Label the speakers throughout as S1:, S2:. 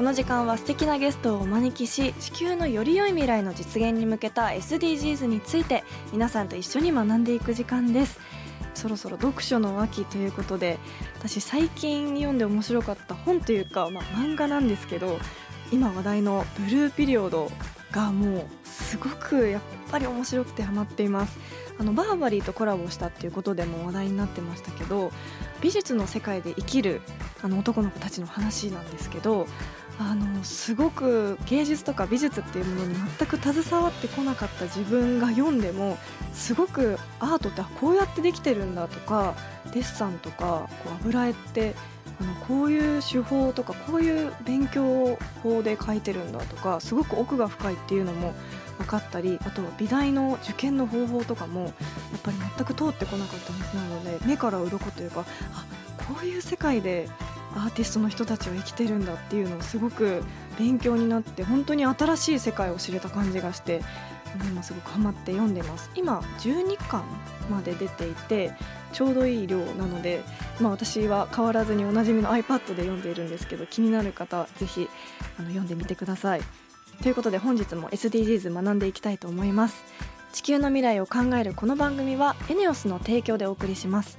S1: この時間は素敵なゲストをお招きし地球のより良い未来の実現に向けた SDGs について皆さんと一緒に学んでいく時間です。そろそろ読書の秋ということで私最近読んで面白かった本というか、まあ、漫画なんですけど今話題の「ブルーピリオド」がもうすごくやっぱり面白くてハマっています。あのバーバリーとコラボしたっていうことでも話題になってましたけど美術の世界で生きるあの男の子たちの話なんですけどあのすごく芸術とか美術っていうものに全く携わってこなかった自分が読んでもすごくアートってこうやってできてるんだとかデッサンとかこう油絵ってあのこういう手法とかこういう勉強法で描いてるんだとかすごく奥が深いっていうのも分かったりあとは美大の受験の方法とかもやっぱり全く通ってこなかったはずなので目から鱗というかあこういう世界でアーティストの人たちは生きてるんだっていうのをすごく勉強になって本当に新しい世界を知れた感じがして今すごくハマって読んでます。今12巻まで出ていてちょうどいい量なので、まあ、私は変わらずにおなじみの iPad で読んでいるんですけど気になる方ぜひあの読んでみてください。ということで本日も SDGs 学んでいきたいと思います。地球の未来を考えるこの番組はエネオスの提供でお送りします。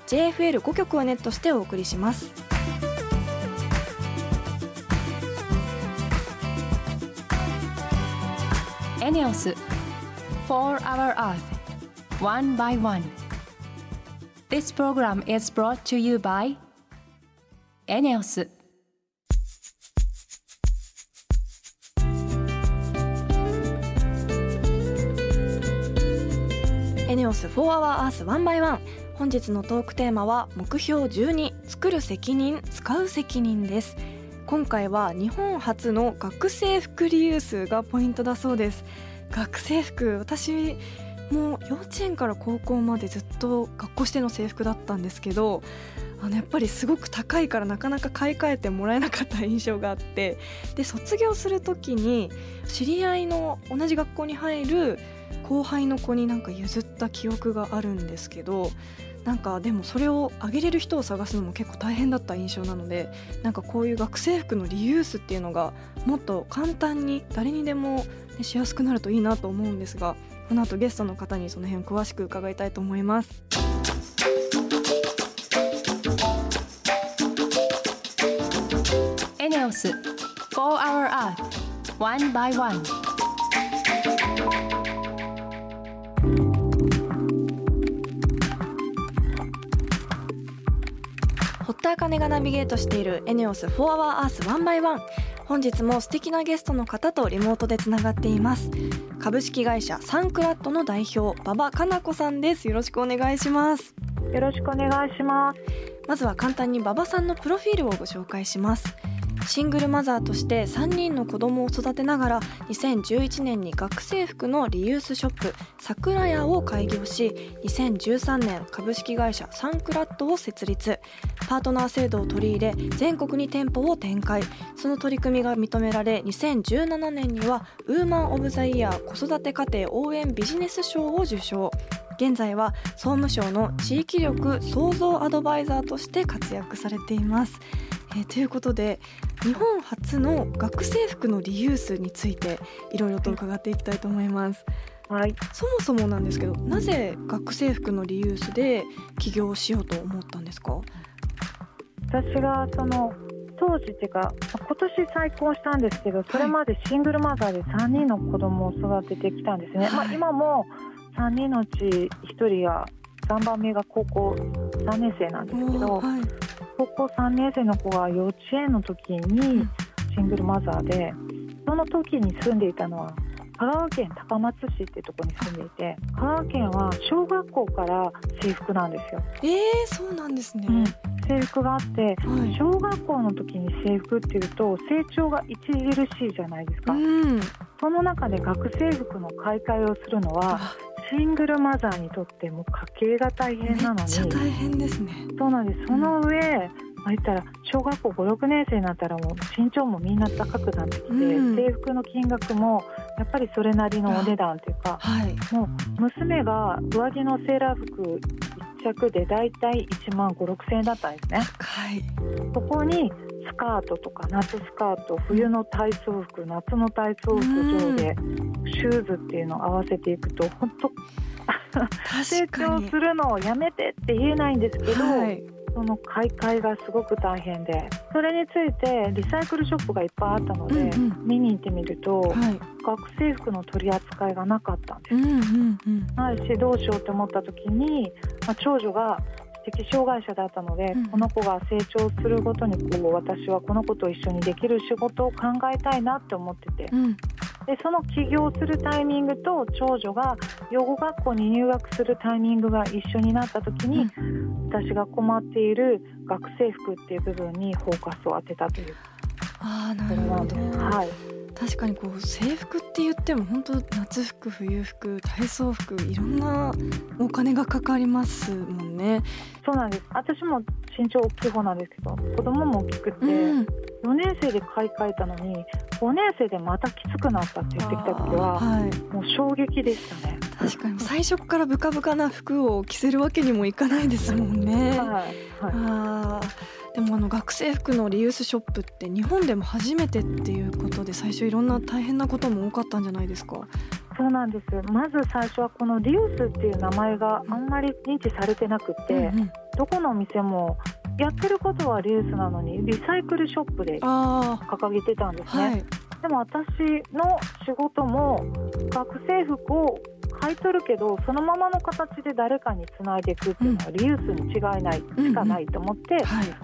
S1: JFL5 曲をネットしてお送りします
S2: エネオス4 Hour Earth One by One This program is brought to you by エネオス
S1: ネオス4 Hour Earth 1 by 1本日のトークテーマは目標12作る責任使う責任です。今回は日本初の学生服リユースがポイントだそうです。学生服私もう幼稚園から高校までずっと学校しての制服だったんですけどあのやっぱりすごく高いからなかなか買い替えてもらえなかった印象があって。で卒業する時に知り合いの同じ学校に入る後輩の子になんか譲った記憶があるんですけどなんかでもそれをあげれる人を探すのも結構大変だった印象なのでなんかこういう学生服のリユースっていうのがもっと簡単に誰にでも、ね、しやすくなるといいなと思うんですがこの後ゲストの方にその辺詳しく伺いたいと思います。
S2: エネオス4 Hour Earth One by One
S1: 田茜がナビゲートしているエネオス4 Hour Earth 1 by 1本日も素敵なゲストの方とリモートでつながっています。株式会社サンクラッドの代表馬場かな子さんです。よろしくお願いします。
S3: よろしくお願いします。
S1: まずは簡単に馬場さんのプロフィールをご紹介しますシングルマザーとして3人の子供を育てながら2011年に学生服のリユースショップ桜屋を開業し2013年株式会社サンクラッドを設立。パートナー制度を取り入れ全国に店舗を展開。その取り組みが認められ2017年にはウーマン・オブ・ザ・イヤー子育て家庭応援ビジネス賞を受賞。現在は総務省の地域力創造アドバイザーとして活躍されています。えーということで日本初の学生服のリユースについていろいろと伺っていきたいと思います。
S3: はい。
S1: そもそもなんですけどなぜ学生服のリユースで起業しようと思ったんですか？
S3: 私がその当時っていうか今年再婚したんですけどそれまでシングルマザーで3人の子供を育ててきたんですね、
S1: はい、
S3: まあ、今も3人のうち1人が3番目が高校3年生なんですけど、はい、高校3年生の子が幼稚園の時にシングルマザーでその時に住んでいたのは香川県高松市っていうところに住んでいて香川県は小学校から制服なんですよ。
S1: えー、そうなんですね、
S3: うん。制服があって、はい、小学校の時に制服っていうと成長が著しいじゃないですか、うん、その中で学生服の買い替えをするのはシングルマザーにとっても家計が大変なのに。
S1: 大変ですね。
S3: そうなんです。その上、まあ、言ったら小学校56年生になったらもう身長もみんな高くなってきて、うん、制服の金額もやっぱりそれなりのお値段というか、はい、もう娘が上着のセーラー服1着でだいたい1万5 6千円だったんですね。
S1: はい、
S3: そこにスカートとか夏スカート冬の体操服夏の体操服上でシューズっていうのを合わせていくと本当成長するのをやめてって言えないんですけど、はい、その買い替えがすごく大変でそれについてリサイクルショップがいっぱいあったので、うんうん、見に行ってみると、はい、学生服の取り扱いがなかったんです。うんうんうん、ないしどうしようと思った時に、まあ、長女が知的障害者だったので、うん、この子が成長するごとにこう私はこの子と一緒にできる仕事を考えたいなって思ってて、うん、でその起業するタイミングと長女が養護学校に入学するタイミングが一緒になった時に、うん、私が困っている学生服っていう部分にフォーカスを当てたという。
S1: あなるほど、
S3: はい
S1: 確かにこう制服って言っても本当夏服冬服体操服いろんなお金がかかりますもんね。
S3: そうなんです。私も身長大きい方なんですけど子供も大きくて、うん、4年生で買い替えたのに5年生でまたきつくなったって言ってきた時は、はい、もう衝撃でしたね。
S1: 確かに。最初からブカブカな服を着せるわけにもいかないですもんね。はい、はい、あでもあの学生服のリユースショップって日本でも初めてっていうことで最初いろんな大変なことも多かったんじゃないですか？
S3: そうなんです。まず最初はこのリユースっていう名前があんまり認知されてなくて、うんうん、どこのお店もやってることはリユースなのにリサイクルショップで掲げてたんですね、はい、でも私の仕事も学生服を買い取るけどそのままの形で誰かにつないでいくっていうのはリユースに違いない、うん、しかないと思って、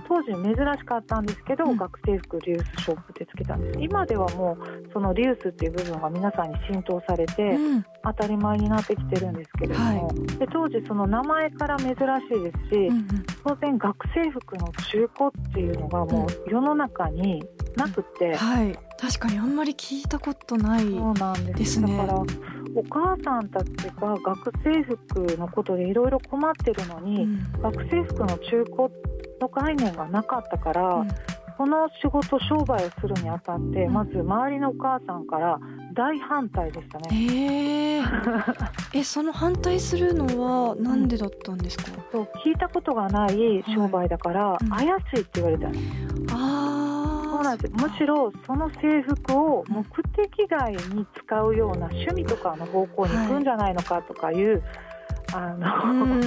S3: 当時珍しかったんですけど、うん、学生服リユースショップってつけたんです。今ではもうそのリユースっていう部分が皆さんに浸透されて、当たり前になってきてるんですけれども、はい、で当時その名前から珍しいですし、うんうん、当然学生服の中古っていうのがもう世の中になくて、
S1: はい、確かにあんまり聞いたことないですね。
S3: だからお母さんたちが学生服のことでいろいろ困ってるのに、うん、学生服の中古の概念がなかったから、うん、この仕事商売をするにあたって、うん、まず周りのお母さんから大反対でした
S1: ね。えー、えその反対するのはなんでだったんですか、
S3: そう聞いたことがない商売だから、はい、怪しいって言われたんです。
S1: あ
S3: そうなんです。むしろその制服を目的外に使うような趣味とかの方向に行くんじゃないのかとかいう、はいあの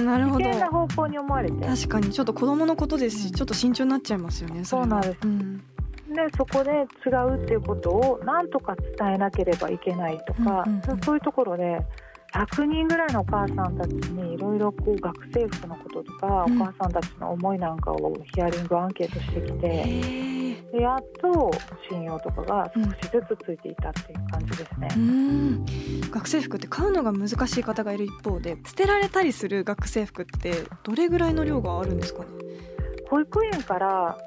S3: なるほど。危険な方向に思われて。
S1: 確かに。ちょっと子供のことですし、うん、ちょっと慎重になっちゃいますよね
S3: そうなんです、うん、でそこで違うっていうことをなんとか伝えなければいけないとか、うんうんうん、そういうところで100人ぐらいのお母さんたちにいろいろ学生服のこととか、うん、お母さんたちの思いなんかをヒアリングアンケートしてきて。でやっと信用とかが少しずつついていたっていう感じですね、うん、
S1: 学生服って買うのが難しい方がいる一方で捨てられたりする学生服ってどれぐらいの量があるんですかね？
S3: 保育園から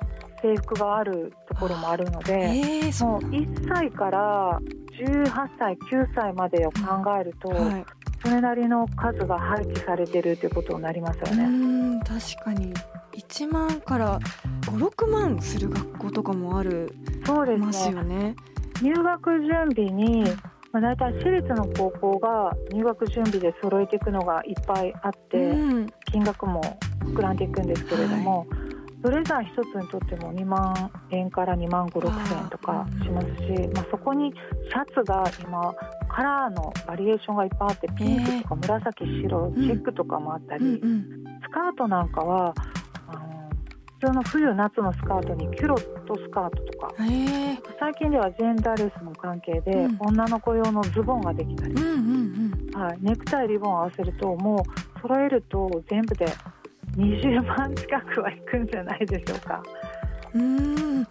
S3: 制服があるところもあるので、えー、もう1歳から18歳9歳までを考えると、はい、それなりの数が廃棄されてるということになりますよね。
S1: 確かに。1万から56万する学校とかもある
S3: そうです、
S1: ね、ますよね。
S3: 入学準備にまあ、大体私立の高校が入学準備で揃えていくのがいっぱいあって、うん、金額も膨らんでいくんですけれども、はい、ブレザー一つにとっても2万円から2万5、6千円とかしますし、まあ、そこにシャツが今カラーのバリエーションがいっぱいあってピンクとか紫白チェックとかもあったり、スカートなんかは普通の冬夏のスカートにキュロットスカートとか最近ではジェンダーレスの関係で、うん、女の子用のズボンができたり、うんうんうん、はい、ネクタイリボン合わせるともう揃えると全部で20万近くはいくんじゃないでしょうか。
S1: うん、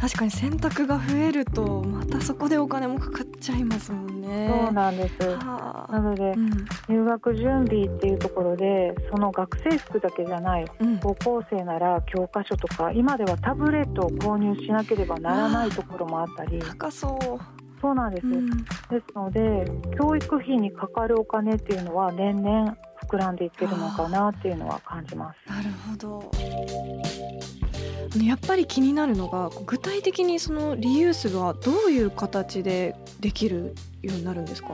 S1: 確かに洗濯が増えるとまたそこでお金もかかっちゃいますもんね。
S3: そうなんです。なので、うん、入学準備っていうところでその学生服だけじゃない、うん、高校生なら教科書とか今ではタブレットを購入しなければならないところもあったり。
S1: 高そう。
S3: そうなんです、うん、ですので教育費にかかるお金っていうのは年々膨らんでいってるのかなっていうのは感じます。
S1: なるほどやっぱり気になるのが具体的にそのリユースがどういう形でできるようになるんですか？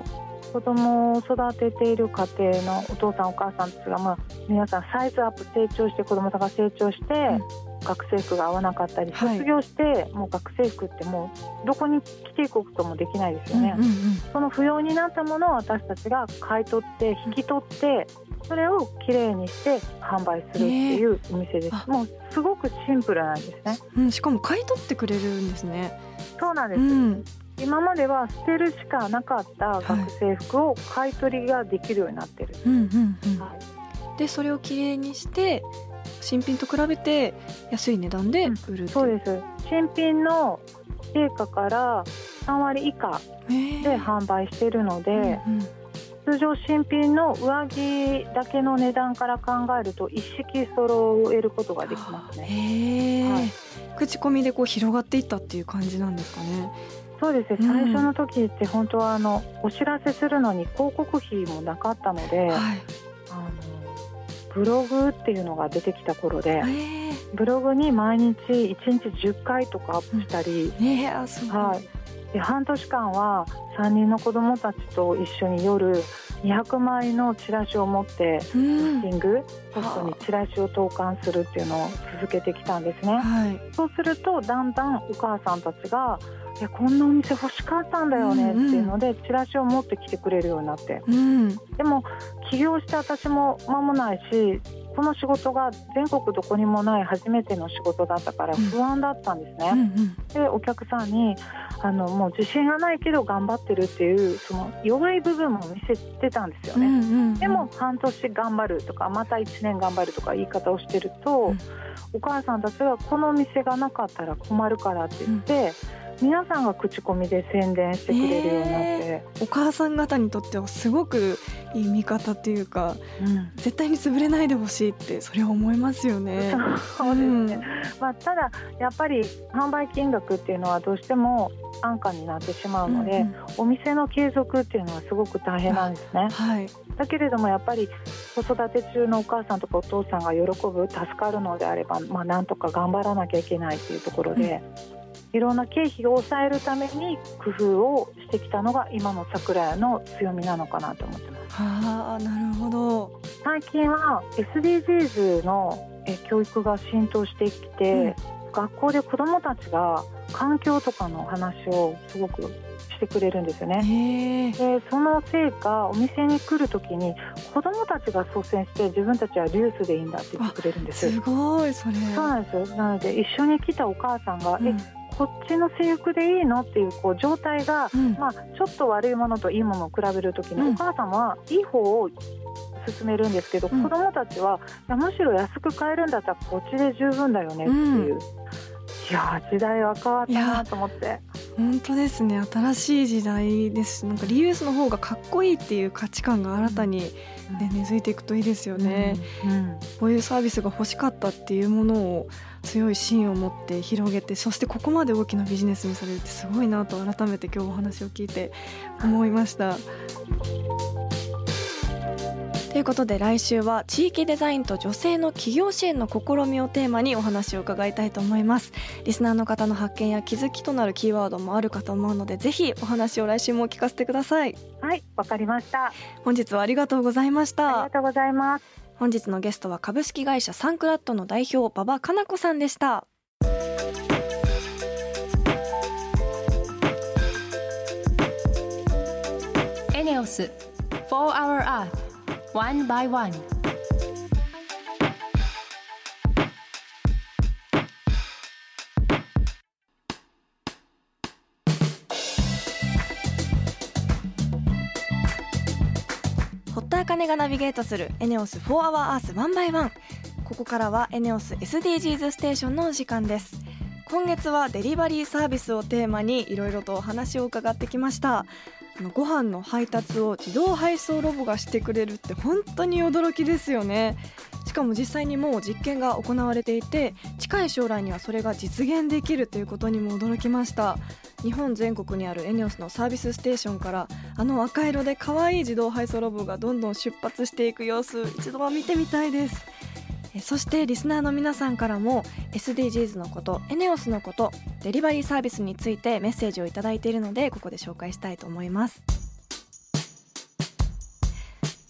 S3: 子供を育てている家庭のお父さんお母さんたちが、まあ、皆さんサイズアップ成長して子供さんが成長して、うん、学生服が合わなかったり、卒業してもう学生服ってもうどこに着ていくこともできないですよね、うんうんうん、その不要になったものを私たちが買い取って引き取ってそれをきれいにして販売するっていうお店です、もうすごくシンプルなんですね、
S1: うん、しかも買い取ってくれるんですね。
S3: そうなんです、うん、今までは捨てるしかなかった学生服を買い取りができるようになってる、
S1: はい、でそれをきれいにして新品と比べて安い値段で売る、う。ん、
S3: そうです。新品の定価から3割以下で販売しているので、うんうん通常新品の上着だけの値段から考えると一式揃えることができますね。
S1: はい、口コミでこう広がっていったっていう感じなんですかね。
S3: そうですね、最初の時って本当はあのお知らせするのに広告費もなかったので、はい、あのブログっていうのが出てきた頃で、ブログに毎日1日10回とかアップしたり、
S1: うん、は
S3: い、で半年間は3人の子どもたちと一緒に夜200枚のチラシを持ってポスティングポストにチラシを投函するっていうのを続けてきたんですね、はい、そうするとだんだんお母さんたちがいやこんなお店欲しかったんだよねっていうので、チラシを持ってきてくれるようになって、うん、でも起業して私も間もないしこの仕事が全国どこにもない初めての仕事だったから不安だったんですね。うんうん、でお客さんにあのもう自信がないけど頑張ってるっていうその弱い部分も見せてたんですよね。うんうんうん、でも半年頑張るとかまた1年頑張るとか言い方をしてると、うん、お母さんたちがこの店がなかったら困るからって言って。うん皆さんが口コミで宣伝してくれるようになって、え
S1: ー、お母さん方にとってはすごくいい見方っていうか、うん、絶対に潰れないでほしいってそれは思いますよね。
S3: そうですね、うん、まあ、ただやっぱり販売金額っていうのはどうしても安価になってしまうので、うんうん、お店の継続っていうのはすごく大変なんですね。はい、だけれどもやっぱり子育て中のお母さんとかお父さんが喜ぶ助かるのであれば、まあ、なんとか頑張らなきゃいけないっていうところで、いろんな経費を抑えるために工夫をしてきたのが今の桜屋の強みなのかなと思ってます。
S1: はあ、なるほど。
S3: 最近は SDGs の教育が浸透してきて、うん、学校で子どもたちが環境とかの話をすごくしてくれるんですよね。でそのせいかお店に来る時に子どもたちが率先して自分たちはリュースでいいんだって言ってくれるんです。
S1: すごいそれ。
S3: そうなんですよ。なので一緒に来たお母さんが、うん、えこっちの制服でいいの？っていうこう状態が、うん、まあ、ちょっと悪いものといいものを比べるときに、お母様はいい方を進めるんですけど、うん、子どもたちはいやむしろ安く買えるんだったらこっちで十分だよねっていう、いや時代は変わったなと思って。
S1: 本当ですね。新しい時代ですなんかリユースの方がかっこいいっていう価値観が新たに、ね、根付いていくといいですよね、うんうん、こういうサービスが欲しかったっていうものを強い芯を持って広げてそしてここまで大きなビジネスにされるってすごいなと改めて今日お話を聞いて思いました。ということで来週は地域デザインと女性の企業支援の試みをテーマにお話を伺いたいと思います。リスナーの方の発見や気づきとなるキーワードもあるかと思うのでぜひお話を来週も聞かせてください。
S3: はいわかりました。
S1: 本日はありがとうございました。
S3: ありがとうございます。
S1: 本日のゲストは株式会社サンクラットの代表馬場かな子さんでした。
S2: エネオス4 Hour Earth One by One.
S1: 堀田茜がナビゲートするエネオス4 Hour Earth One by ここからはエネオス SDGs ステーションのお時間です。今月はデリバリーサービスをテーマにいろいろとお話を伺ってきました。あのご飯の配達を自動配送ロボがしてくれるって本当に驚きですよね。しかも実際にもう実験が行われていて近い将来にはそれが実現できるということにも驚きました。日本全国にあるエネオスのサービスステーションからあの赤色で可愛い自動配送ロボがどんどん出発していく様子一度は見てみたいです。そしてリスナーの皆さんからも SDGs のことエネオスのことデリバリーサービスについてメッセージを頂いているのでここで紹介したいと思います。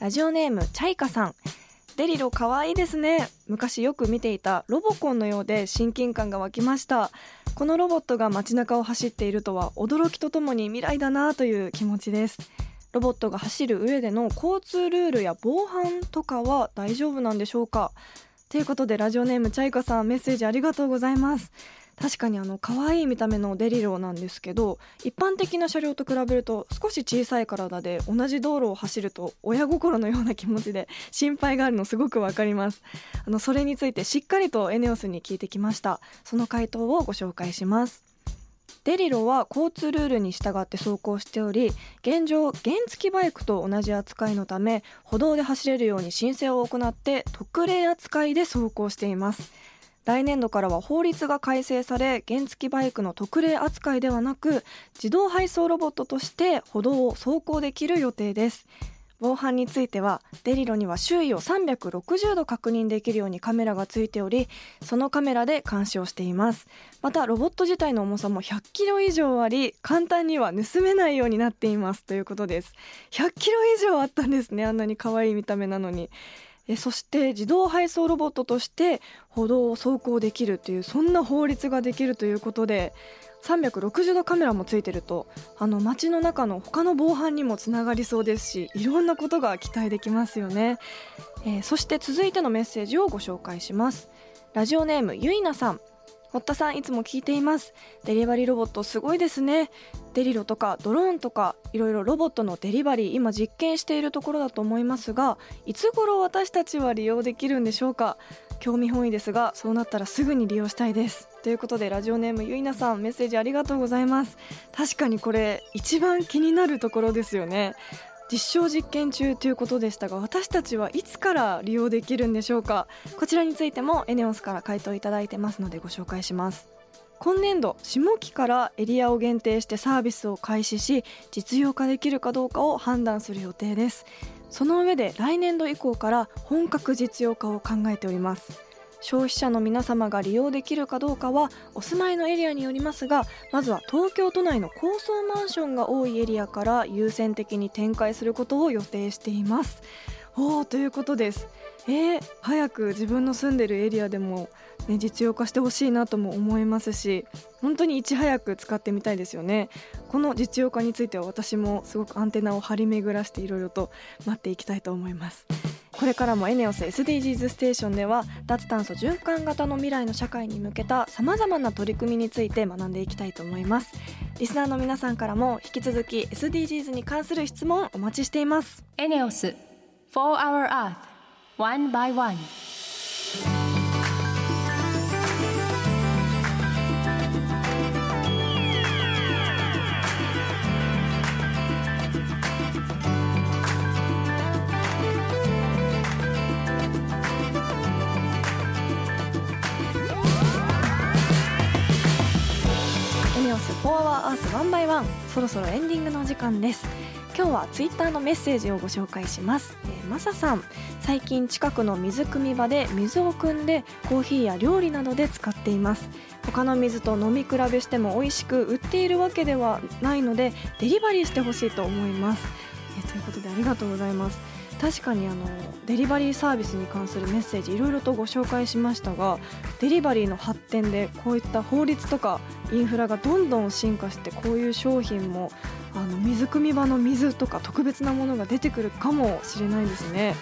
S1: ラジオネームチャイカさん。デリロ可愛いですね。昔よく見ていたロボコンのようで親近感が湧きました。このロボットが街中を走っているとは驚きとともに未来だなという気持ちです。ロボットが走る上での交通ルールや防犯とかは大丈夫なんでしょうか？ということでラジオネームチャイカさんメッセージありがとうございます。確かにあの可愛い見た目のデリロなんですけど一般的な車両と比べると少し小さい体で同じ道路を走ると親心のような気持ちで心配があるのすごくわかります。あのそれについてしっかりとエネオスに聞いてきました。その回答をご紹介します。デリロは交通ルールに従って走行しており現状原付バイクと同じ扱いのため歩道で走れるように申請を行って特例扱いで走行しています。来年度からは法律が改正され原付バイクの特例扱いではなく自動配送ロボットとして歩道を走行できる予定です。防犯についてはデリロには周囲を360度確認できるようにカメラがついておりそのカメラで監視をしています。またロボット自体の重さも100キロ以上あり簡単には盗めないようになっています。ということです。100キロ以上あったんですねあんなに可愛い見た目なのに。えそして自動配送ロボットとして歩道を走行できるというそんな法律ができるということで360度カメラもついてるとあの街の中の他の防犯にもつながりそうですしいろんなことが期待できますよね、えー、そして続いてのメッセージをご紹介します。ラジオネームゆいなさん。堀田さんいつも聞いています。デリバリーロボットすごいですね。デリロとかドローンとかいろいろロボットのデリバリー今実験しているところだと思いますがいつ頃私たちは利用できるんでしょうか？興味本位ですがそうなったらすぐに利用したいです。ということでラジオネームゆいなさんメッセージありがとうございます。確かにこれ一番気になるところですよね。実証実験中ということでしたが私たちはいつから利用できるんでしょうか？こちらについてもエネオスから回答いただいてますのでご紹介します。今年度下期からエリアを限定してサービスを開始し実用化できるかどうかを判断する予定です。その上で来年度以降から本格実用化を考えております。消費者の皆様が利用できるかどうかはお住まいのエリアによりますがまずは東京都内の高層マンションが多いエリアから優先的に展開することを予定しています。おーということです。えー、早く自分の住んでるエリアでも、ね、実用化してほしいなとも思いますし本当にいち早く使ってみたいですよね。この実用化については私もすごくアンテナを張り巡らしていろいろと待っていきたいと思います。これからもエネオス SDGs ステーションでは脱炭素循環型の未来の社会に向けたさまざまな取り組みについて学んでいきたいと思います。リスナーの皆さんからも引き続き SDGs に関する質問お待ちしています。
S2: エネオス4 Hour Earth One by One
S1: For our earth one by one。そろそろエンディングのお時間です。今日はツイッターのメッセージをご紹介します、えー、マサさん。最近近くの水汲み場で水を汲んでコーヒーや料理などで使っています。他の水と飲み比べしても美味しく写っているわけではないのでデリバリーしてほしいと思います、えー、ということでありがとうございます。確かにあのデリバリーサービスに関するメッセージいろいろとご紹介しましたがデリバリーの発展でこういった法律とかインフラがどんどん進化してこういう商品もあの水汲み場の水とか特別なものが出てくるかもしれないですね。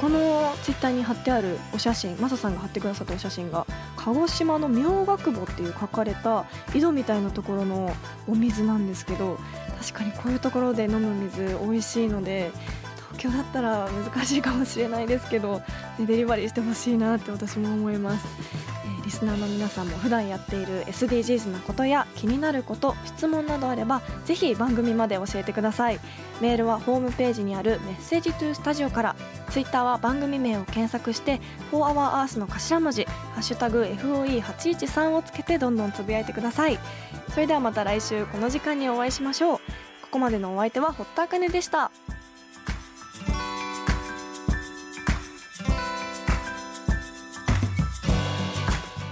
S1: このツイッターに貼ってあるお写真マサさんが貼ってくださったお写真が鹿児島の明岳墓っていう書かれた井戸みたいなところのお水なんですけど確かにこういうところで飲む水美味しいので東京だったら難しいかもしれないですけど、ね、デリバリーしてほしいなって私も思います、えー、リスナーの皆さんも普段やっている SDGs なことや気になること質問などあればぜひ番組まで教えてください。メールはホームページにあるメッセージトゥースタジオからツイッターは番組名を検索して「4HourEarth」の頭文字「ハッシュタグ #FOE813」をつけてどんどんつぶやいてください。それではまた来週この時間にお会いしましょう。ここまでのお相手は堀田茜でした。